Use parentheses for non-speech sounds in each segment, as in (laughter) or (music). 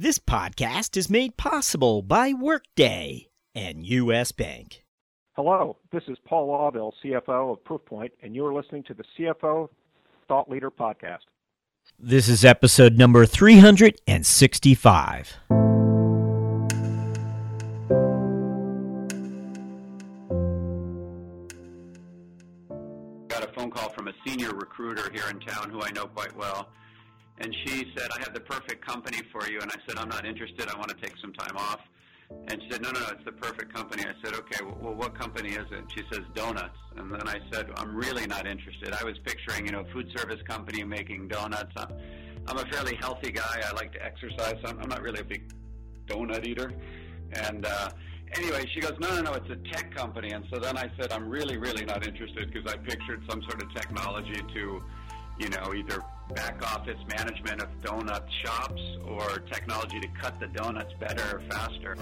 This podcast is made possible by Workday and U.S. Bank. Hello, this is Paul Auvil, CFO of Proofpoint, and you're listening to the CFO Thought Leader Podcast. This is episode number 365. Got a phone call from a senior recruiter here in town who I know quite well. And she said, I have the perfect company for you. And I said, I'm not interested. I want to take some time off. And she said, No, no, no, it's the perfect company. I said, Okay, well, what company is it? She says, Donuts. And then I said, I'm really not interested. I was picturing, you know, a food service company making donuts. I'm, I'm a fairly healthy guy. I like to exercise. I'm, I'm not really a big donut eater. And uh, anyway, she goes, No, no, no, it's a tech company. And so then I said, I'm really, really not interested because I pictured some sort of technology to, you know, either back office management of donut shops or technology to cut the donuts better or faster.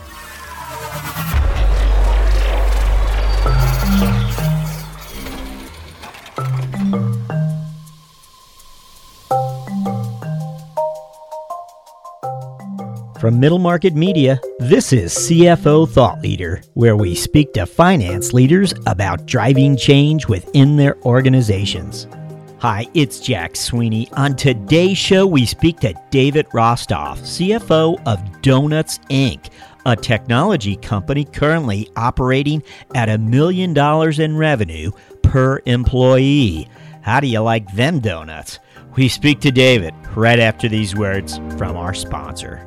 From Middle Market Media, this is CFO Thought Leader, where we speak to finance leaders about driving change within their organizations. Hi, it's Jack Sweeney. On today's show, we speak to David Rostov, CFO of Donuts Inc., a technology company currently operating at a million dollars in revenue per employee. How do you like them donuts? We speak to David right after these words from our sponsor.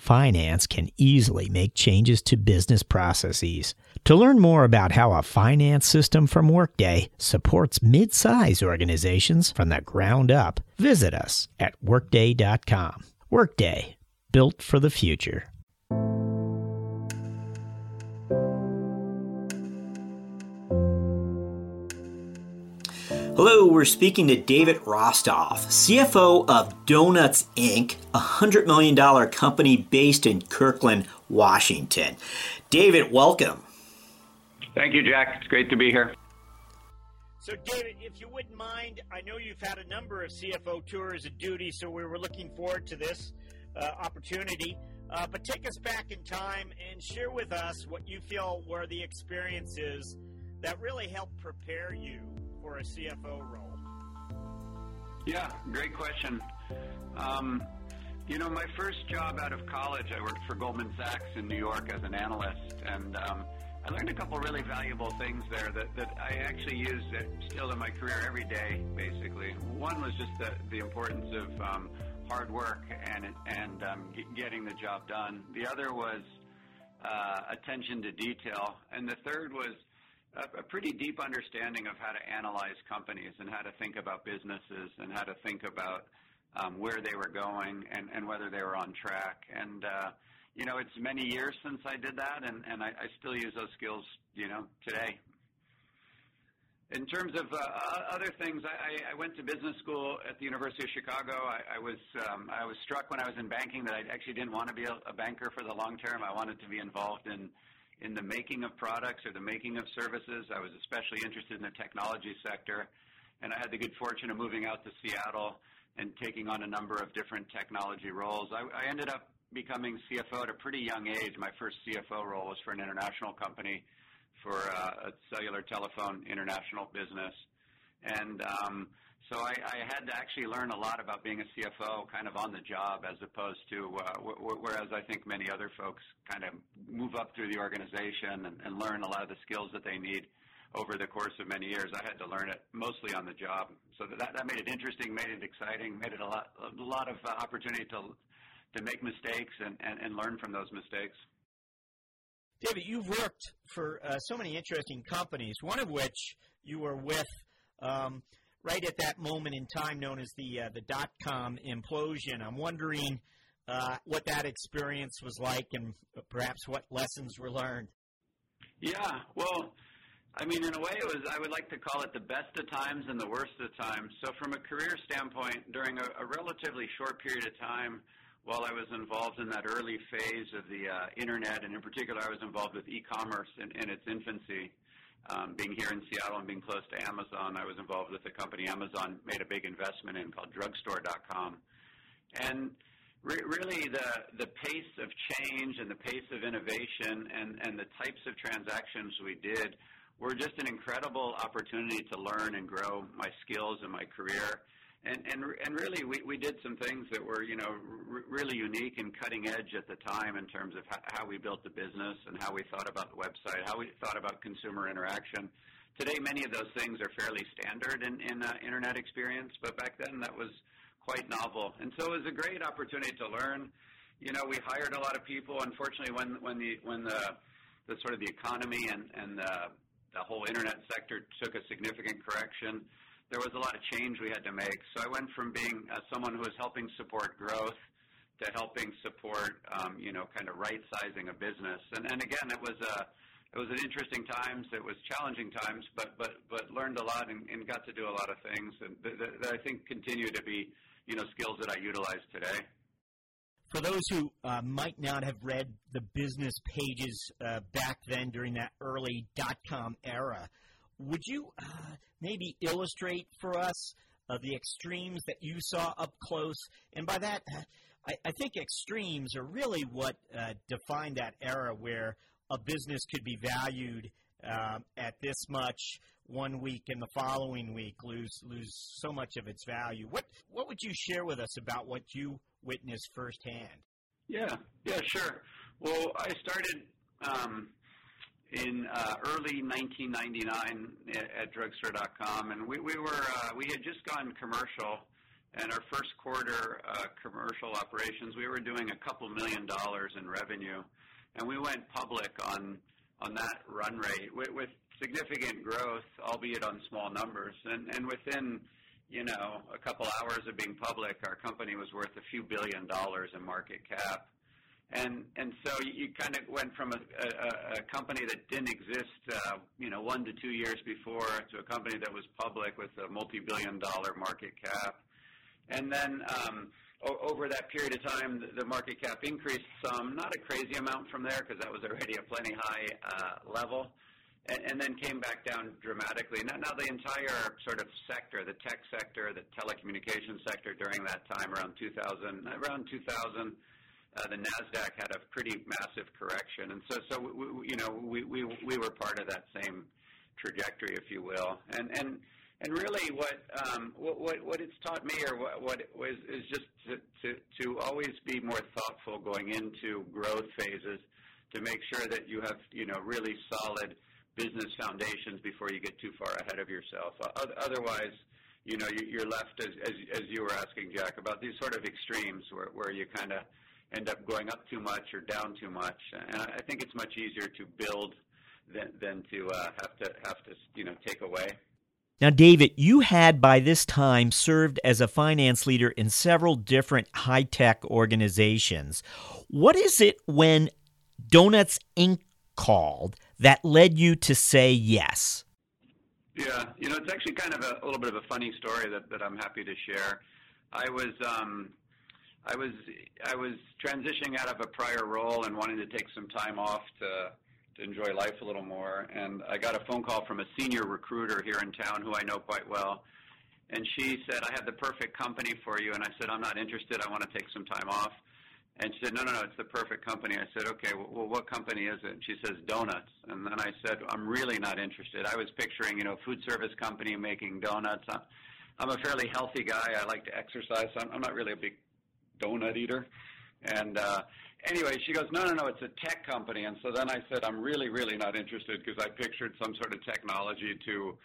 finance can easily make changes to business processes. To learn more about how a finance system from Workday supports mid size organizations from the ground up, visit us at Workday.com. Workday, built for the future. Hello, we're speaking to David Rostov, CFO of Donuts Inc., a $100 million company based in Kirkland, Washington. David, welcome. Thank you, Jack. It's great to be here. So, David, if you wouldn't mind, I know you've had a number of CFO tours of duty, so we were looking forward to this uh, opportunity. Uh, but take us back in time and share with us what you feel were the experiences that really helped prepare you for a CFO role. Yeah, great question. Um, you know, my first job out of college, I worked for Goldman Sachs in New York as an analyst, and um, I learned a couple really valuable things there that, that I actually use still in my career every day, basically. One was just the, the importance of um, hard work and, and um, getting the job done. The other was uh, attention to detail. And the third was a, pretty deep understanding of how to analyze companies and how to think about businesses and how to think about um, where they were going and, and whether they were on track. And uh, you know, it's many years since I did that, and, and I, I still use those skills, you know, today. In terms of uh, other things, I, I went to business school at the University of Chicago. I, I was um, I was struck when I was in banking that I actually didn't want to be a, a banker for the long term. I wanted to be involved in in the making of products or the making of services. I was especially interested in the technology sector, and I had the good fortune of moving out to Seattle and taking on a number of different technology roles. I, I ended up becoming CFO at a pretty young age. My first CFO role was for an international company for uh, a cellular telephone international business. And um, so I, I had to actually learn a lot about being a CFO kind of on the job as opposed to, uh, whereas I think many other folks kind of move up through the organization and, and learn a lot of the skills that they need over the course of many years. I had to learn it mostly on the job. So that, that made it interesting, made it exciting, made it a lot, a lot of uh, opportunity to to make mistakes and, and, and learn from those mistakes. David, you've worked for uh, so many interesting companies, one of which you were with um, right at that moment in time known as the uh, the dot com implosion. I'm wondering uh, what that experience was like and perhaps what lessons were learned. Yeah, well, I mean, in a way, it was. I would like to call it the best of times and the worst of times. So, from a career standpoint, during a, a relatively short period of time, while I was involved in that early phase of the uh, internet, and in particular, I was involved with e-commerce in, in its infancy. Um, being here in Seattle and being close to Amazon, I was involved with a company Amazon made a big investment in called Drugstore.com, and re- really the the pace of change and the pace of innovation and and the types of transactions we did were just an incredible opportunity to learn and grow my skills and my career. And and and really, we we did some things that were you know r- really unique and cutting edge at the time in terms of how, how we built the business and how we thought about the website, how we thought about consumer interaction. Today, many of those things are fairly standard in in uh, internet experience, but back then that was quite novel. And so it was a great opportunity to learn. You know, we hired a lot of people. Unfortunately, when when the when the the sort of the economy and and the, the whole internet sector took a significant correction there was a lot of change we had to make. So I went from being uh, someone who was helping support growth to helping support, um, you know, kind of right sizing a business. And, and again, it was a it was an interesting times. It was challenging times, but but but learned a lot and, and got to do a lot of things and that, that I think continue to be, you know, skills that I utilize today. For those who uh, might not have read the business pages uh, back then during that early dot com era, would you uh, maybe illustrate for us uh, the extremes that you saw up close? And by that, uh, I, I think extremes are really what uh, defined that era where a business could be valued um, at this much one week and the following week lose lose so much of its value. What what would you share with us about what you witnessed firsthand? Yeah, yeah, sure. Well, I started um, in uh, early 1999 at, drugstore.com, and we, we were uh, we had just gone commercial. And our first quarter uh, commercial operations, we were doing a couple million dollars in revenue, and we went public on on that run rate with, with significant growth, albeit on small numbers. And, and within you know a couple hours of being public, our company was worth a few billion dollars in market cap. And and so you kind of went from a, a, a company that didn't exist, uh, you know, one to two years before, to a company that was public with a multi-billion-dollar market cap. And then um, over that period of time, the, market cap increased some, not a crazy amount from there because that was already a plenty high uh, level, and, and then came back down dramatically. Now, now the entire sort of sector, the tech sector, the telecommunications sector during that time, around 2000, around 2000 uh, the Nasdaq had a pretty massive correction, and so so we, you know we, we we were part of that same trajectory, if you will, and and and really what um, what, what what it's taught me, or what what was, is just to, to to always be more thoughtful going into growth phases, to make sure that you have you know really solid business foundations before you get too far ahead of yourself. Otherwise, you know, you're left as, as, as you were asking Jack about these sort of extremes where, where you kind of end up going up too much or down too much. And I think it's much easier to build than, than to uh, have to have to you know take away. Now, David, you had by this time served as a finance leader in several different high tech organizations. What is it when Donuts Inc. called that led you to say yes? Yeah, you know, it's actually kind of a, a little bit of a funny story that, that I'm happy to share. I was um, I was I was transitioning out of a prior role and wanting to take some time off to to enjoy life a little more. And I got a phone call from a senior recruiter here in town who I know quite well. And she said, I have the perfect company for you. And I said, I'm not interested. I want to take some time off. And she said, No, no, no, it's the perfect company. I said, Okay, well, what company is it? And she says, Donuts. And then I said, I'm really not interested. I was picturing, you know, food service company making donuts. I'm I'm a fairly healthy guy. I like to exercise. I'm, I'm not really a big donut eater. And uh, anyway, she goes, no, no, no, it's a tech company. And so then I said, I'm really, really not interested because I pictured some sort of technology to,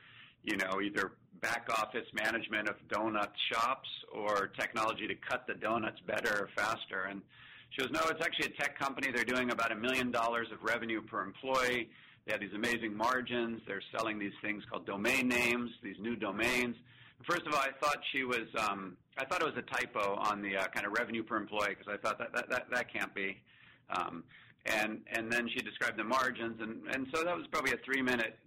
you know, either back office management of donut shops or technology to cut the donuts better or faster. And she goes, no, it's actually a tech company. They're doing about a million dollars of revenue per employee. They have these amazing margins. They're selling these things called domain names, these new domains. First of all, I thought she was. Um, I thought it was a typo on the uh, kind of revenue per employee because I thought that that that, that can't be. Um, and and then she described the margins, and and so that was probably a three minute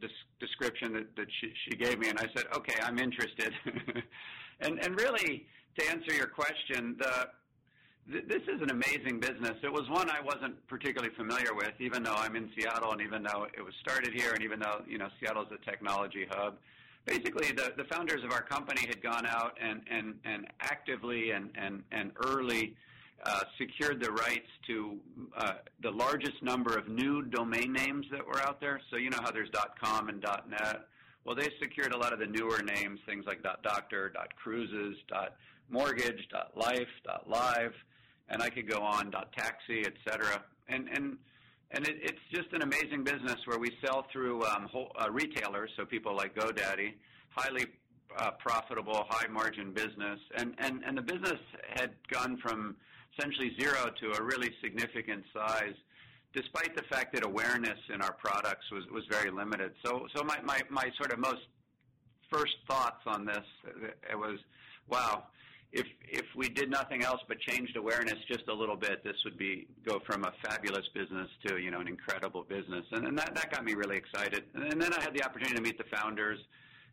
description that that she, she gave me, and I said, okay, I'm interested. (laughs) and and really, to answer your question, the this is an amazing business. It was one I wasn't particularly familiar with, even though I'm in Seattle, and even though it was started here, and even though you know Seattle is a technology hub. Basically, the, the founders of our company had gone out and and and actively and and and early uh, secured the rights to uh, the largest number of new domain names that were out there. So you know how there's .com and .net. Well, they secured a lot of the newer names, things like .doctor, .cruises, .mortgage, .life, .live and I could go on taxi, et cetera. And and and it, it's just an amazing business where we sell through um, uh, retailers, so people like GoDaddy, highly uh, profitable, high margin business, and and and the business had gone from essentially zero to a really significant size. Despite the fact that awareness in our products was, was very limited. So, so my, my, my sort of most first thoughts on this, it was, wow, if if we did nothing else but changed awareness just a little bit, this would be go from a fabulous business to you know an incredible business, and, and that that got me really excited. And then I had the opportunity to meet the founders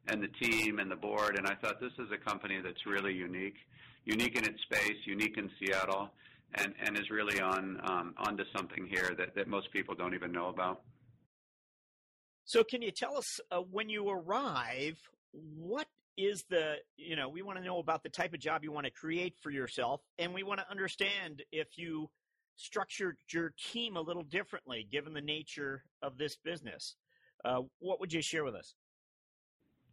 and the team and the board, and I thought this is a company that's really unique, unique in its space, unique in Seattle, and and is really on um, onto something here that that most people don't even know about. So, can you tell us uh, when you arrive, what is the you know we want to know about the type of job you want to create for yourself and we want to understand if you structured your team a little differently given the nature of this business. Uh, what would you share with us?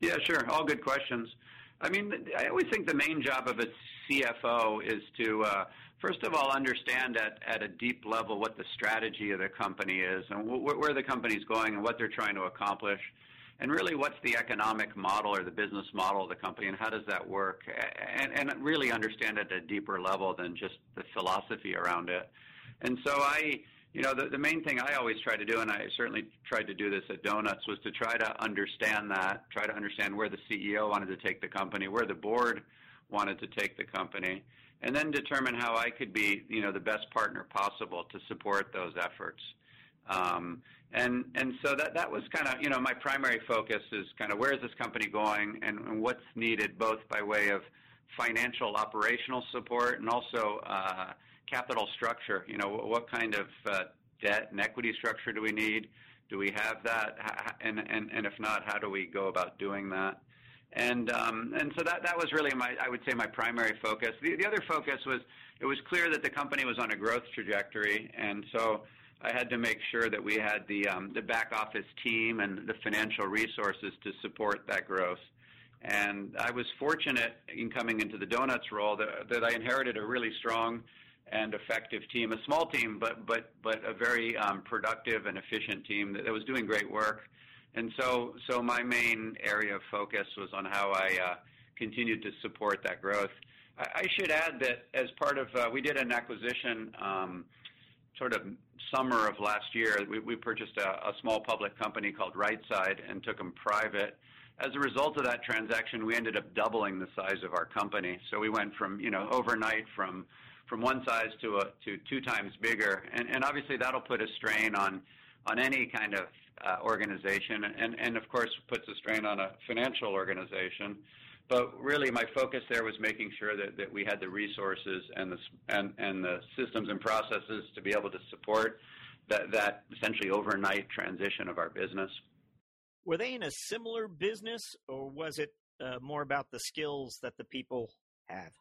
Yeah sure. All good questions. I mean i always think the main job of a cfo is to uh, first of all understand at, at a deep level what the strategy of the company is and wh- where the company's going and what they're trying to accomplish and really what's the economic model or the business model of the company and how does that work and, and really understand it at a deeper level than just the philosophy around it. And so I, you know, the, the main thing I always try to do, and I certainly tried to do this at Donuts, was to try to understand that, try to understand where the CEO wanted to take the company, where the board wanted to take the company, and then determine how I could be, you know, the best partner possible to support those efforts. Um, and and so that that was kind of you know my primary focus is kind of where is this company going and, and what's needed both by way of financial operational support and also uh, capital structure. You know what kind of uh, debt and equity structure do we need? Do we have that? And and and if not, how do we go about doing that? And um, and so that that was really my I would say my primary focus. The the other focus was it was clear that the company was on a growth trajectory, and so I had to make sure that we had the um, the back office team and the financial resources to support that growth. And I was fortunate in coming into the donuts role that, that I inherited a really strong and effective team, a small team, but but but a very um, productive and efficient team that, that, was doing great work. And so so my main area of focus was on how I uh, continued to support that growth. I, I, should add that as part of uh, we did an acquisition. Um, sort of summer of last year, we, we purchased a, a small public company called RightSide and took them private. As a result of that transaction, we ended up doubling the size of our company. So we went from, you know, overnight from from one size to a, to two times bigger, and, and obviously that'll put a strain on on any kind of uh, organization, and and of course puts a strain on a financial organization. But really, my focus there was making sure that, that we had the resources and the, and, and the systems and processes to be able to support that, that essentially overnight transition of our business. Were they in a similar business, or was it uh, more about the skills that the people have?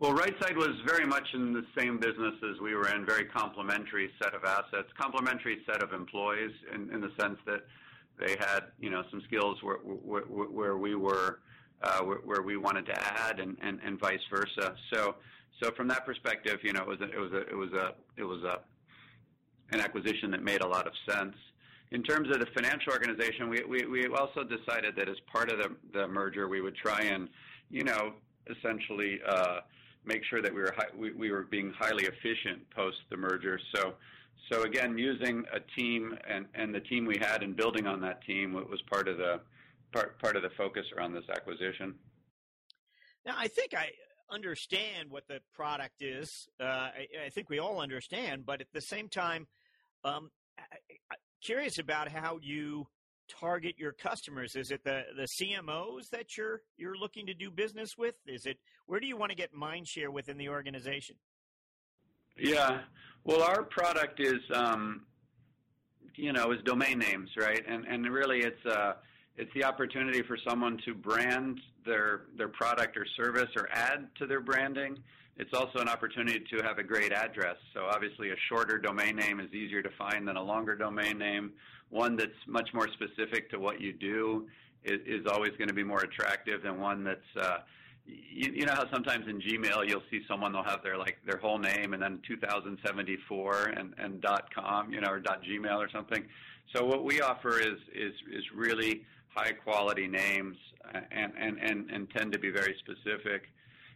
Well, RightSide was very much in the same business as we were in, very complementary set of assets, complementary set of employees in, in the sense that they had you know some skills where where, where we were uh, where, we wanted to add and, and, and vice versa. So so from that perspective, you know, it was a, it was a it was a it was a an acquisition that made a lot of sense. In terms of the financial organization, we, we, we also decided that as part of the, the merger, we would try and, you know, essentially uh, make sure that we were we, we were being highly efficient post the merger. So so again, using a team and, and the team we had and building on that team was part of the part part of the focus around this acquisition. Now, I think I understand what the product is. Uh, I, I, think we all understand, but at the same time, um, I, I, curious about how you target your customers. Is it the, the CMOs that you're you're looking to do business with? Is it where do you want to get mind share within the organization? Yeah, well, our product is um, you know is domain names, right? And and really, it's uh, it's the opportunity for someone to brand their their product or service or add to their branding. It's also an opportunity to have a great address. So obviously, a shorter domain name is easier to find than a longer domain name. One that's much more specific to what you do is, is always going to be more attractive than one that's uh, you, you know how sometimes in Gmail you'll see someone they'll have their like their whole name and then 2074 and and dot com you know or dot Gmail or something. So what we offer is is is really high quality names and and and, and tend to be very specific.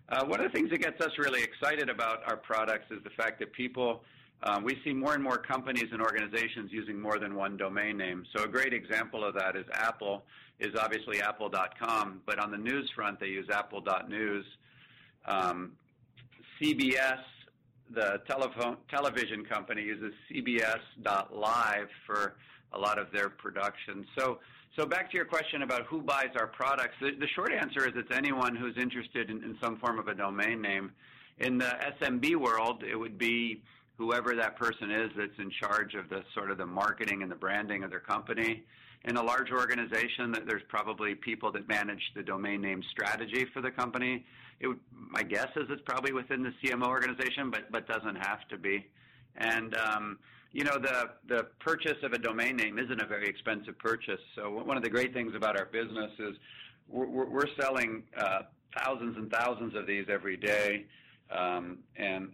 Uh, one of the things that gets us really excited about our products is the fact that people um, we see more and more companies and organizations using more than one domain name. So a great example of that is Apple is obviously apple.com, but on the news front, they use apple.news. Um, CBS, the telephone, television company, uses cbs.live for a lot of their production. So, so back to your question about who buys our products, the, the short answer is it's anyone who's interested in, in some form of a domain name. In the SMB world, it would be whoever that person is that's in charge of the sort of the marketing and the branding of their company. In a large organization, there's probably people that manage the domain name strategy for the company. It would, my guess is it's probably within the CMO organization, but but doesn't have to be. And um, you know, the the purchase of a domain name isn't a very expensive purchase. So one of the great things about our business is we're, we're selling uh, thousands and thousands of these every day. Um, and,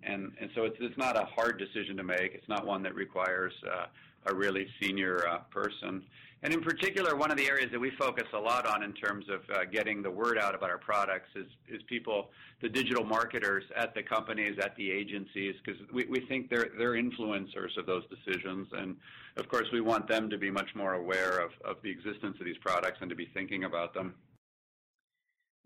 so it's, it's not a hard decision to make. It's not one that requires uh, a really senior uh, person. And in particular, one of the areas that we focus a lot on in terms of uh, getting the word out about our products is, is people, the digital marketers at the companies, at the agencies, because we, we think they're, they're influencers of those decisions. And of course, we want them to be much more aware of, of the existence of these products and to be thinking about them.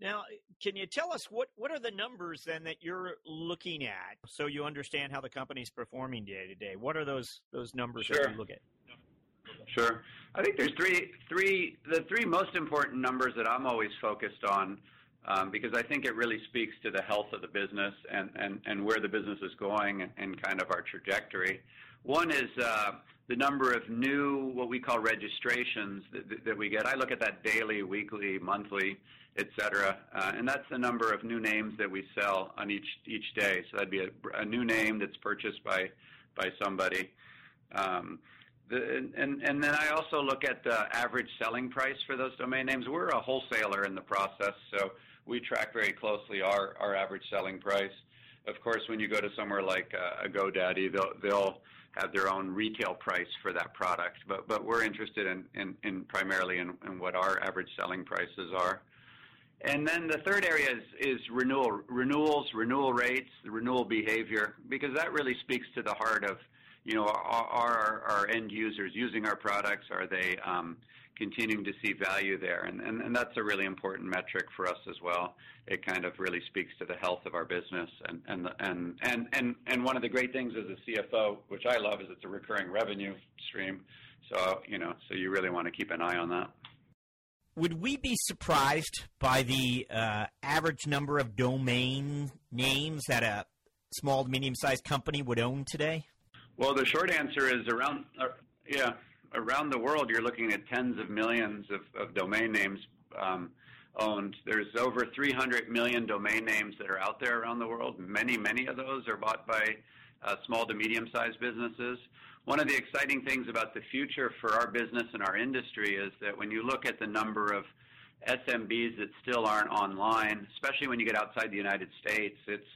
Now, can you tell us what, what are the numbers then that you're looking at so you understand how the company's performing day to day? What are those those numbers sure. that you look at? Sure. I think there's three three the three most important numbers that I'm always focused on um, because I think it really speaks to the health of the business and, and, and where the business is going and, and kind of our trajectory. One is uh, the number of new, what we call registrations that, that we get. I look at that daily, weekly, monthly, et cetera, uh, and that's the number of new names that we sell on each each day. So that'd be a, a new name that's purchased by by somebody. Um, the, and, and then I also look at the average selling price for those domain names. We're a wholesaler in the process, so we track very closely our, our average selling price. Of course, when you go to somewhere like uh, a GoDaddy, they'll, they'll have their own retail price for that product. But but we're interested in, in, in primarily in, in, what our average selling prices are. And then the third area is, is renewal renewals, renewal rates, renewal behavior, because that really speaks to the heart of you know are our, our end users using our products? Are they um, continuing to see value there. And, and, and that's a really important metric for us as well. It kind of really speaks to the health of our business. And, and, and, and, and, and one of the great things as a CFO, which I love, is it's a recurring revenue stream. So, you know, so you really want to keep an eye on that. Would we be surprised by the uh, average number of domain names that a small to medium sized company would own today? Well, the short answer is around, uh, yeah, around the world, you're looking at tens of millions of, of domain names um, owned. There's over 300 million domain names that are out there around the world. Many, many of those are bought by uh, small to medium-sized businesses. One of the exciting things about the future for our business and our industry is that when you look at the number of SMBs that still aren't online, especially when you get outside the United States, it's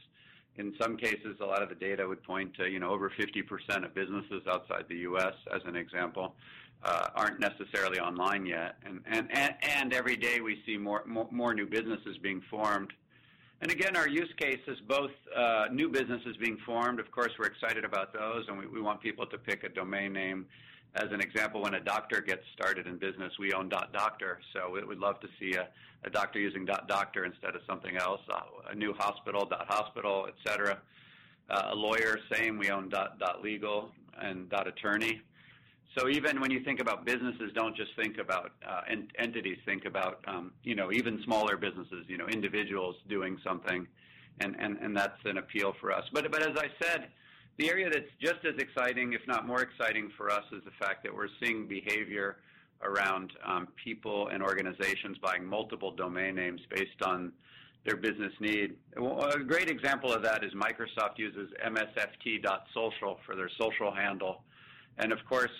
in some cases, a lot of the data would point to, you know, over 50% of businesses outside the U.S., as an example, uh, aren't necessarily online yet. And, and, and, every day we see more, more, more new businesses being formed. And again, our use case is both uh, new businesses being formed. Of course, we're excited about those, and we, we want people to pick a domain name as an example, when a doctor gets started in business, we own dot doctor. So we would love to see a, a doctor using dot doctor instead of something else. Uh, a new hospital, dot hospital, etc. Uh, a lawyer, same. We own dot dot legal and dot attorney. So even when you think about businesses, don't just think about uh, ent- entities. Think about um, you know even smaller businesses, you know individuals doing something, and, and and that's an appeal for us. But but as I said, the area that's just as exciting, if not more exciting for us, is the fact that we're seeing behavior around um, people and organizations buying multiple domain names based on their business need. A great example of that is Microsoft uses msft.social for their social handle. And of course,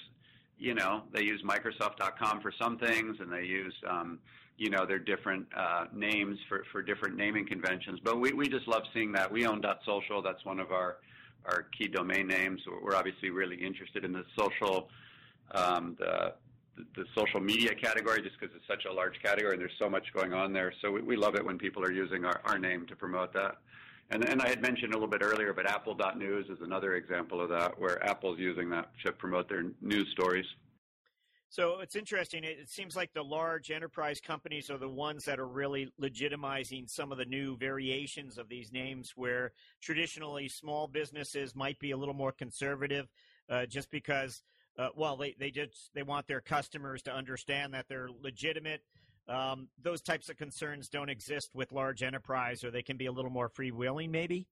you know, they use Microsoft.com for some things and they use, um, you know, their different uh, names for, for different naming conventions. But we, we just love seeing that. We own .social. That's one of our our key domain names. We're obviously really interested in the social, um, the, the social media category just because it's such a large category and there's so much going on there. So we, we love it when people are using our, our name to promote that. And, and I had mentioned a little bit earlier, but Apple.news is another example of that, where Apple's using that to promote their news stories. So it's interesting. It seems like the large enterprise companies are the ones that are really legitimizing some of the new variations of these names, where traditionally small businesses might be a little more conservative, uh, just because, uh, well, they they just they want their customers to understand that they're legitimate. Um, those types of concerns don't exist with large enterprise, or they can be a little more freewheeling, maybe.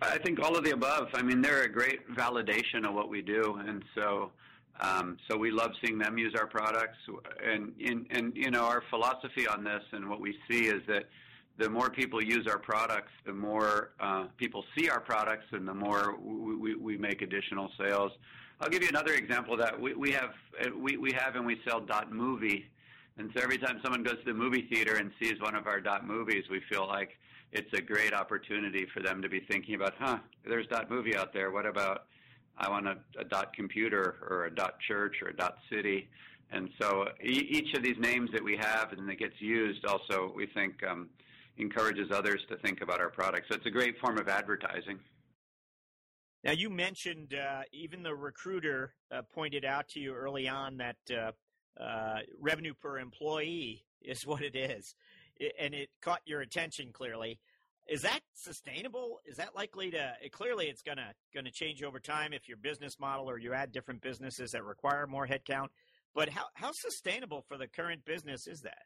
I think all of the above. I mean, they're a great validation of what we do, and so um, so we love seeing them use our products, and, and and you know our philosophy on this and what we see is that the more people use our products, the more uh, people see our products, and the more we, make additional sales. I'll give you another example of that we, we have we, we have and we sell dot movie, and so every time someone goes to the movie theater and sees one of our dot movies, we feel like it's a great opportunity for them to be thinking about, huh, there's dot movie out there. What about I want a, a dot computer or a dot church or a dot city. And so each of these names that we have and that gets used also, we think, um, encourages others to think about our product. So it's a great form of advertising. Now, you mentioned uh, even the recruiter uh, pointed out to you early on that uh, uh revenue per employee is (laughs) what it is, and it caught your attention clearly is that sustainable? Is that likely to? Clearly, it's gonna gonna change over time if your business model or you add different businesses that require more headcount. But how how sustainable for the current business is that?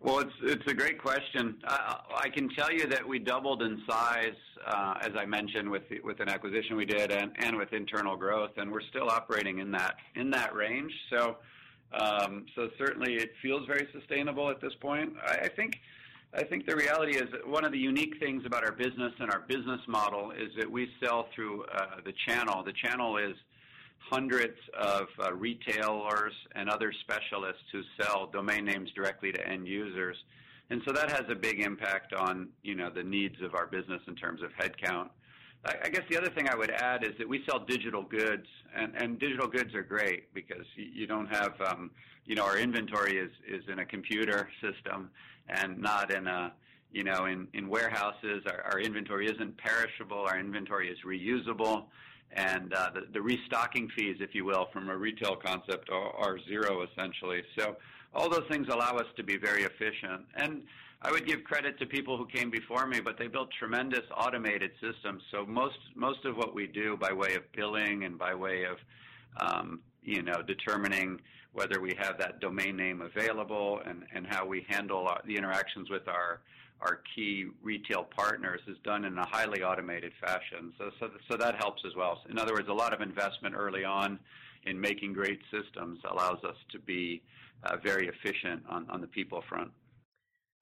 Well, it's it's a great question. I, I can tell you that we doubled in size, uh, as I mentioned, with the, with an acquisition we did, and, and with internal growth, and we're still operating in that in that range. So, um, so certainly it feels very sustainable at this point. I, I think I think the reality is that one of the unique things about our business and our business model is that we sell through uh, the channel. The channel is hundreds of uh, retailers and other specialists who sell domain names directly to end users. And so that has a big impact on, you know, the needs of our business in terms of headcount. I, guess the other thing I would add is that we sell digital goods, and, digital goods are great because you, don't have, um, you know, our inventory is, is in a computer system and not in a you know in, in warehouses. Our inventory isn't perishable. Our inventory is reusable, and uh, the, the restocking fees, if you will, from a retail concept are, are zero essentially. So all those things allow us to be very efficient. And I would give credit to people who came before me, but they built tremendous automated systems. So most most of what we do by way of billing and by way of um, you know determining whether we have that domain name available and, and how we handle our, the interactions with our our key retail partners is done in a highly automated fashion. So, that helps as well. In other words, a lot of investment early on in making great systems allows us to be uh, very efficient on, the people front.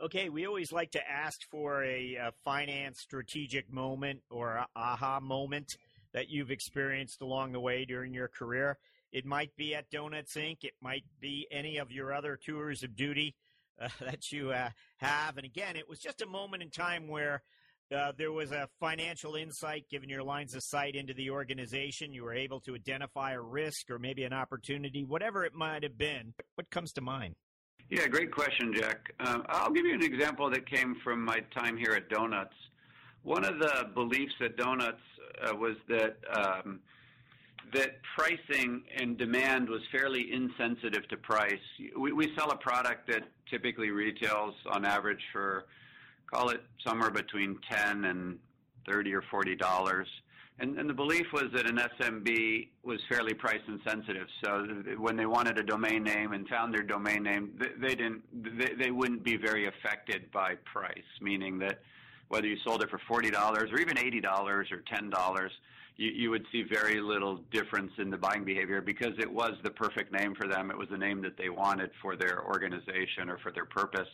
Okay, we always like to ask for a, a finance strategic moment or aha moment that you've experienced along the way during your career. It might be at Donuts Inc. It might be any of your other tours of duty (laughs) that you uh, have. And again, it was just a moment in time where uh, there was a financial insight given your lines of sight into the organization. You were able to identify a risk or maybe an opportunity, whatever it might have been. What comes to mind? Yeah, great question, Jack. Um, I'll give you an example that came from my time here at Donuts. One of the beliefs at Donuts uh, was that um, that pricing and demand was fairly insensitive to price. We, we sell a product that typically retails on average for, call it somewhere between 10 and 30 or 40 dollars. And, and the belief was that an SMB was fairly price insensitive. So when they wanted a domain name and found their domain name, they, they didn't, they, they wouldn't be very affected by price, meaning that whether you sold it for $40 or even $80 or $10, you, would see very little difference in the buying behavior because it was the perfect name for them. It was the name that they wanted for their organization or for their purpose.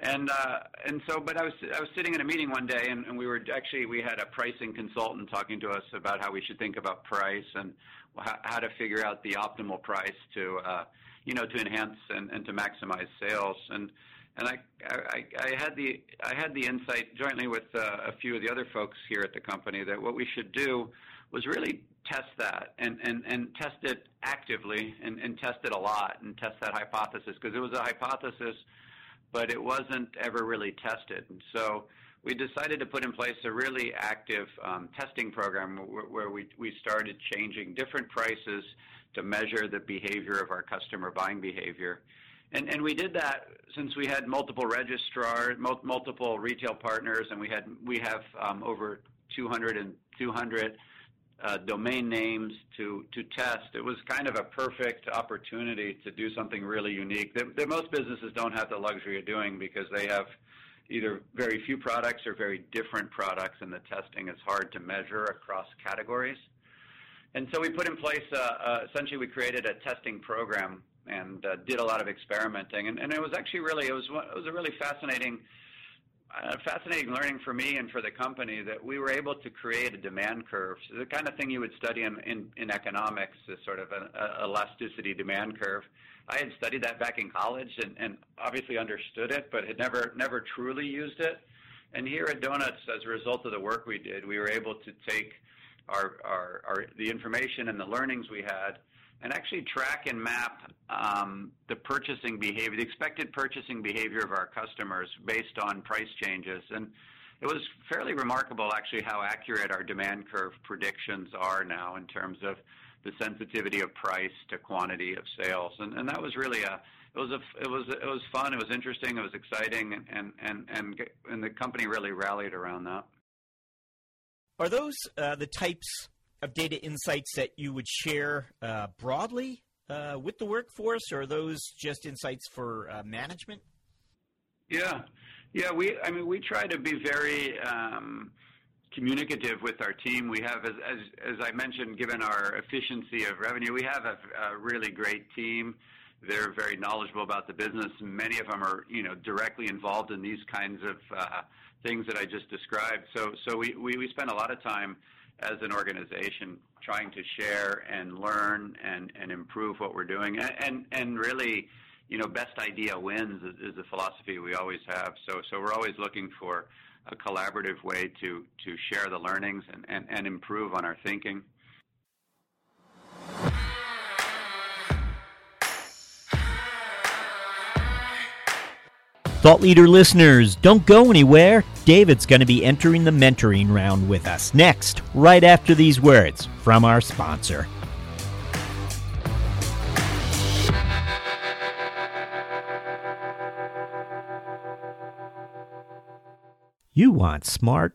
And uh, and so, but I was I was sitting in a meeting one day, and, and we were actually we had a pricing consultant talking to us about how we should think about price and how, how to figure out the optimal price to uh, you know to enhance and, and to maximize sales. And and I, I I had the I had the insight jointly with uh, a few of the other folks here at the company that what we should do was really test that and, and, and test it actively and, and test it a lot and test that hypothesis because it was a hypothesis but it wasn't ever really tested. And so we decided to put in place a really active um, testing program where, where we, we started changing different prices to measure the behavior of our customer buying behavior. And, and we did that since we had multiple registrars, multiple retail partners, and we had we have um, over 200 and 200 uh, domain names to to test. It was kind of a perfect opportunity to do something really unique that, that most businesses don't have the luxury of doing because they have either very few products or very different products, and the testing is hard to measure across categories. And so we put in place, uh, uh, essentially, we created a testing program and uh, did a lot of experimenting, and, and it was actually really it was it was a really fascinating uh, fascinating learning for me and for the company that we were able to create a demand curve. So the kind of thing you would study in, in, in economics is sort of an elasticity demand curve. I had studied that back in college and, and obviously understood it, but had never never truly used it. And here at Donuts, as a result of the work we did, we were able to take our, our, our the information and the learnings we had and actually track and map um, the purchasing behavior, the expected purchasing behavior of our customers based on price changes. And it was fairly remarkable, actually, how accurate our demand curve predictions are now in terms of the sensitivity of price to quantity of sales. And, and that was really a it was a it was it was fun. It was interesting. It was exciting, and and and and the company really rallied around that. Are those uh, the types of data insights that you would share uh, broadly uh, with the workforce, or are those just insights for uh, management? Yeah, yeah. We, I mean, we try to be very um, communicative with our team. We have, as, as, as I mentioned, given our efficiency of revenue, we have a, a really great team. They're very knowledgeable about the business. Many of them are, you know, directly involved in these kinds of uh, things that I just described. So, so we, we, we spend a lot of time as an organization trying to share and learn and, and improve what we're doing. And, and, and really you know best idea wins is, is a philosophy we always have. So so we're always looking for a collaborative way to to share the learnings and, and, and improve on our thinking Thought Leader listeners, don't go anywhere. David's going to be entering the mentoring round with us next, right after these words from our sponsor. You want smart,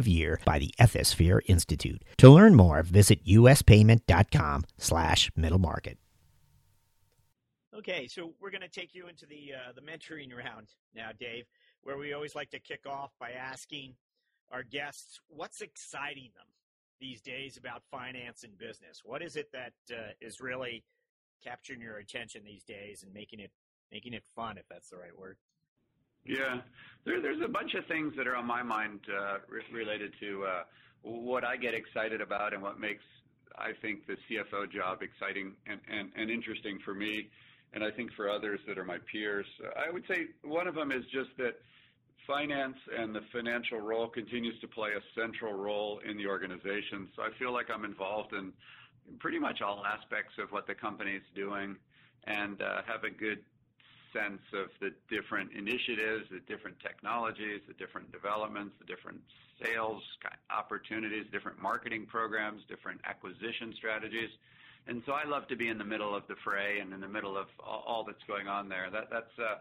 year by the Ethisphere Institute. To learn more, visit uspayment.com slash middle market. Okay, so we're going to take you into the uh, the mentoring round now, Dave, where we always like to kick off by asking our guests what's exciting them these days about finance and business. What is it that uh, is really capturing your attention these days and making it making it fun, if that's the right word? Yeah, there, there's a bunch of things that are on my mind uh, re- related to uh, what I get excited about and what makes I think the CFO job exciting and, and, and interesting for me, and I think for others that are my peers. I would say one of them is just that finance and the financial role continues to play a central role in the organization. So I feel like I'm involved in pretty much all aspects of what the company is doing and uh, have a good sense of the different initiatives, the different technologies, the different developments, the different sales opportunities, different marketing programs, different acquisition strategies. And so I love to be in the middle of the fray and in the middle of all, that's going on there. That, that's uh,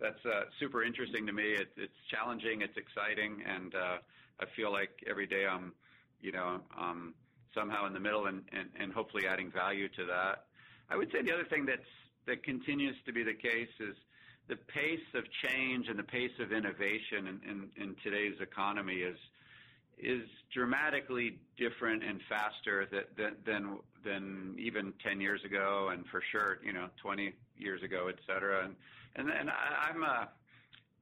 that's uh, super interesting to me. It, it's challenging, it's exciting, and uh, I feel like every day I'm, you know, um, somehow in the middle and, and, and hopefully adding value to that. I would say the other thing that's that continues to be the case is the pace of change and the pace of innovation in, in, in today's economy is is dramatically different and faster than, than than even 10 years ago, and for sure, you know, 20 years ago, et cetera. And and, and I, I'm a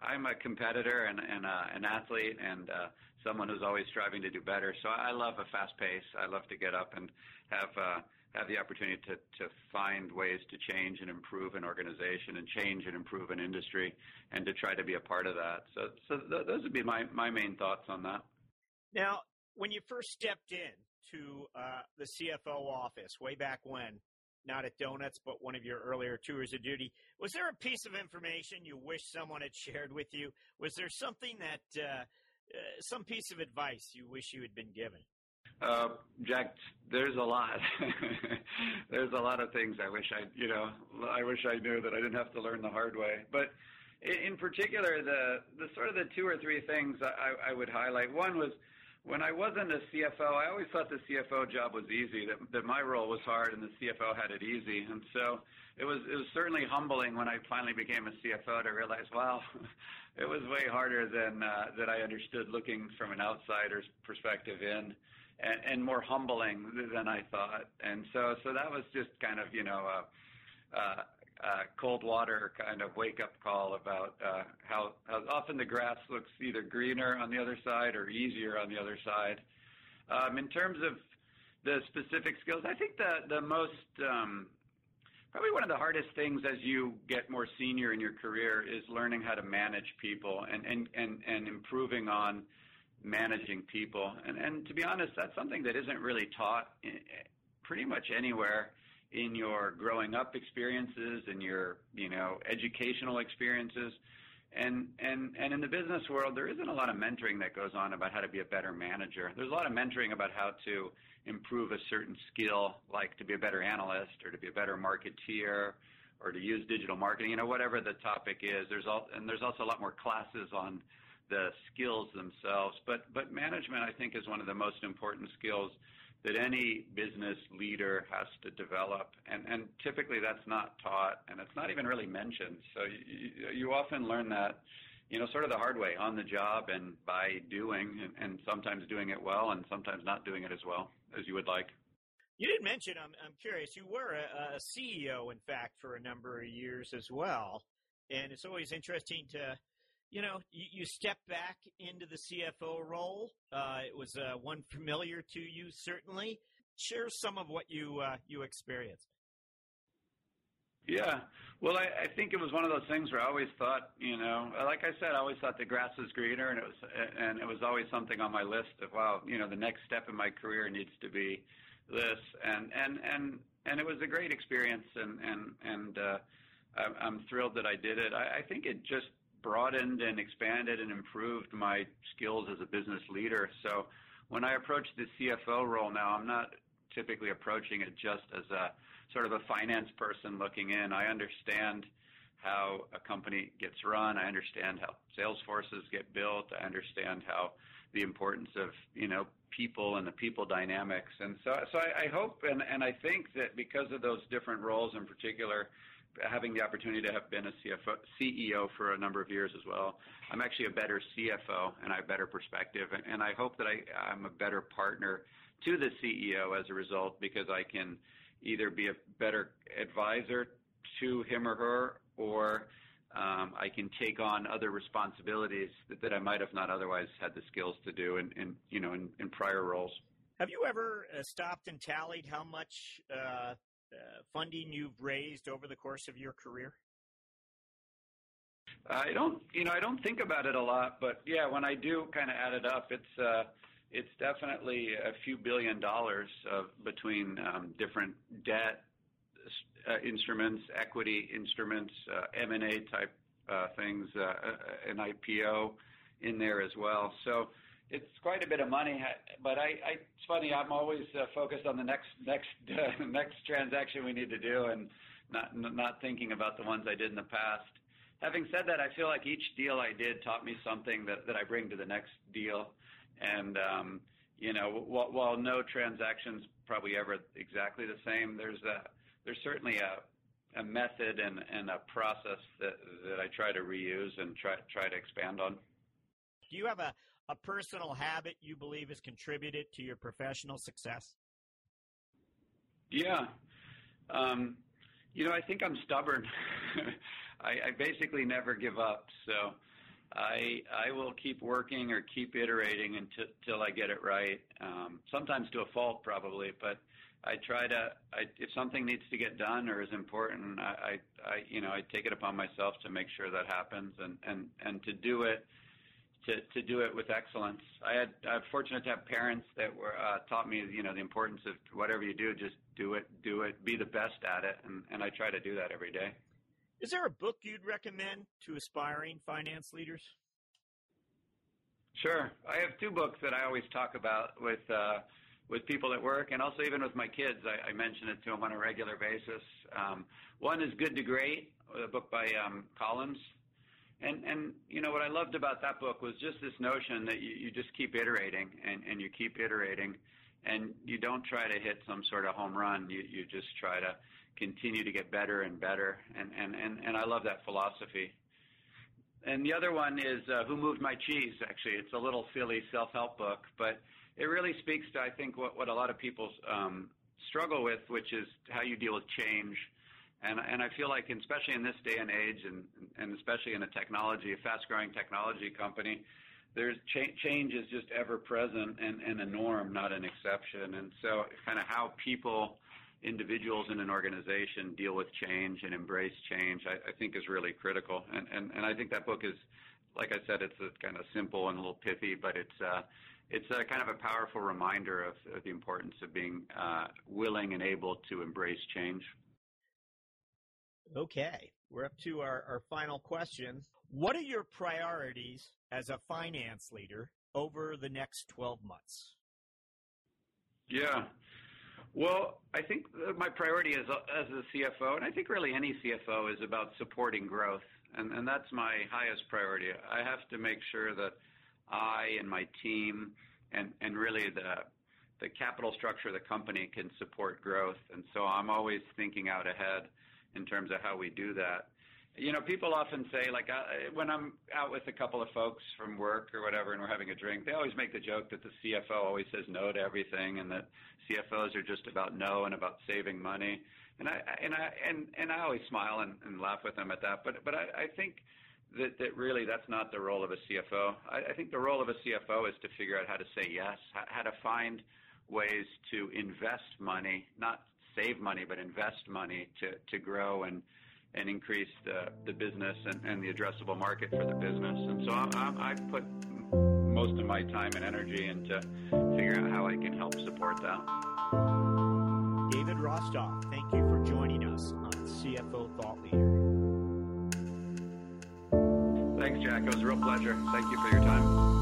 I'm a competitor and, and uh, an athlete and uh, someone who's always striving to do better. So I love a fast pace. I love to get up and have uh, have the opportunity to to find ways to change and improve an organization and change and improve an industry and to try to be a part of that. So so th- those would be my my main thoughts on that. Now, when you first stepped in to uh, the CFO office way back when, not at Donuts, but one of your earlier tours of duty, was there a piece of information you wish someone had shared with you? Was there something that, uh, uh, some piece of advice you wish you had been given? Uh, Jack, there's a lot. (laughs) there's a lot of things I wish I, you know, I wish I knew that I didn't have to learn the hard way. But in particular, the the sort of the two or three things I, I would highlight. One was when I wasn't a CFO, I always thought the CFO job was easy, that, that my role was hard and the CFO had it easy. And so it was, it was certainly humbling when I finally became a CFO to realize, wow, (laughs) it was way harder than, uh, that I understood looking from an outsider's perspective in and, and more humbling than I thought. And so, so that was just kind of, you know, uh, uh, uh, cold water kind of wake up call about uh, how, how often the grass looks either greener on the other side or easier on the other side. Um, in terms of the specific skills, I think the the most um, probably one of the hardest things as you get more senior in your career is learning how to manage people and and and, and improving on managing people. And and to be honest, that's something that isn't really taught in, pretty much anywhere in your growing up experiences and your you know educational experiences. And and and in the business world there isn't a lot of mentoring that goes on about how to be a better manager. There's a lot of mentoring about how to improve a certain skill like to be a better analyst or to be a better marketeer or to use digital marketing you know whatever the topic is. There's all and there's also a lot more classes on the skills themselves but but management i think is one of the most important skills that any business leader has to develop. And, and typically that's not taught and it's not even really mentioned. So you, you often learn that, you know, sort of the hard way on the job and by doing and, and sometimes doing it well and sometimes not doing it as well as you would like. You didn't mention, I'm, I'm curious, you were a, a CEO, in fact, for a number of years as well. And it's always interesting to you know, you, you step back into the CFO role. Uh, it was uh, one familiar to you, certainly. Share some of what you uh, you experienced. Yeah, well, I, I think it was one of those things where I always thought, you know, like I said, I always thought the grass was greener, and it was, and it was always something on my list of, wow, you know, the next step in my career needs to be this, and and and and it was a great experience, and and and uh, I'm thrilled that I did it. I, I think it just broadened and expanded and improved my skills as a business leader. So when I approach the CFO role now, I'm not typically approaching it just as a sort of a finance person looking in. I understand how a company gets run. I understand how sales forces get built. I understand how the importance of you know people and the people dynamics. And so, so I, I hope and, and I think that because of those different roles in particular, having the opportunity to have been a CFO, CEO for a number of years as well, I'm actually a better CFO and I have better perspective. And, and I hope that I, I'm a better partner to the CEO as a result because I can either be a better advisor to him or her or um, I can take on other responsibilities that, that I might have not otherwise had the skills to do in, in you know in, in prior roles. Have you ever uh, stopped and tallied how much uh, uh, funding you've raised over the course of your career? I don't, you know, I don't think about it a lot, but yeah, when I do kind of add it up, it's uh, it's definitely a few billion dollars of between um, different debt uh, instruments, equity instruments, uh, M&A type uh, things, uh, uh, an IPO in there as well. So it's quite a bit of money, but I, I it's funny. I'm always uh, focused on the next next uh, (laughs) next transaction we need to do, and not not thinking about the ones I did in the past. Having said that, I feel like each deal I did taught me something that, that I bring to the next deal. And, um, you know, while, while no transaction's probably ever exactly the same, there's a, there's certainly a, a method and, and a process that, that I try to reuse and try, try to expand on. Do you have a, a personal habit you believe has contributed to your professional success? Yeah. Um, you know, I think I'm stubborn. (laughs) I, I basically never give up. So I I will keep working or keep iterating until, until I get it right. Um, sometimes to a fault, probably, but I try to. I, if something needs to get done or is important, I, I, I you know I take it upon myself to make sure that happens and and and to do it. To, to do it with excellence. I had I'm fortunate to have parents that were uh, taught me you know the importance of whatever you do, just do it, do it, be the best at it, and, and I try to do that every day. Is there a book you'd recommend to aspiring finance leaders? Sure. I have two books that I always talk about with uh, with people at work, and also even with my kids. I, I mention it to them on a regular basis. Um, one is Good to Great, a book by um, Collins, and and you know what I loved about that book was just this notion that you, you just keep iterating and, and you keep iterating, and you don't try to hit some sort of home run. You you just try to continue to get better and better. And, and, and, and I love that philosophy. And the other one is uh, Who Moved My Cheese, actually. It's a little silly self help book, but it really speaks to, I think, what, what a lot of people um, struggle with, which is how you deal with change. And, and I feel like, especially in this day and age, and, and especially in a technology, a fast growing technology company, there's cha- change is just ever present and, and a norm, not an exception. And so, kind of how people individuals in an organization deal with change and embrace change, I, I think is really critical. And, and, and I think that book is, like I said, it's a kind of simple and a little pithy, but it's uh, it's a kind of a powerful reminder of, of the importance of being uh, willing and able to embrace change. Okay, we're up to our, our final question. What are your priorities as a finance leader over the next 12 months? Yeah. Well, I think my priority as a, as a CFO, and I think really any CFO, is about supporting growth, and, and that's my highest priority. I have to make sure that I and my team, and and really the the capital structure of the company can support growth, and so I'm always thinking out ahead in terms of how we do that. You know, people often say, like, uh, when I'm out with a couple of folks from work or whatever, and we're having a drink, they always make the joke that the CFO always says no to everything, and that CFOs are just about no and about saving money. And I and I and and I always smile and, and laugh with them at that. But but I, I think that that really that's not the role of a CFO. I, I think the role of a CFO is to figure out how to say yes, how, how to find ways to invest money, not save money, but invest money to to grow and and increase the, the business and, and the addressable market for the business. And so I, I, I put most of my time and energy into figuring out how I can help support that. David Rostov, thank you for joining us on CFO Thought Leader. Thanks, Jack. It was a real pleasure. Thank you for your time.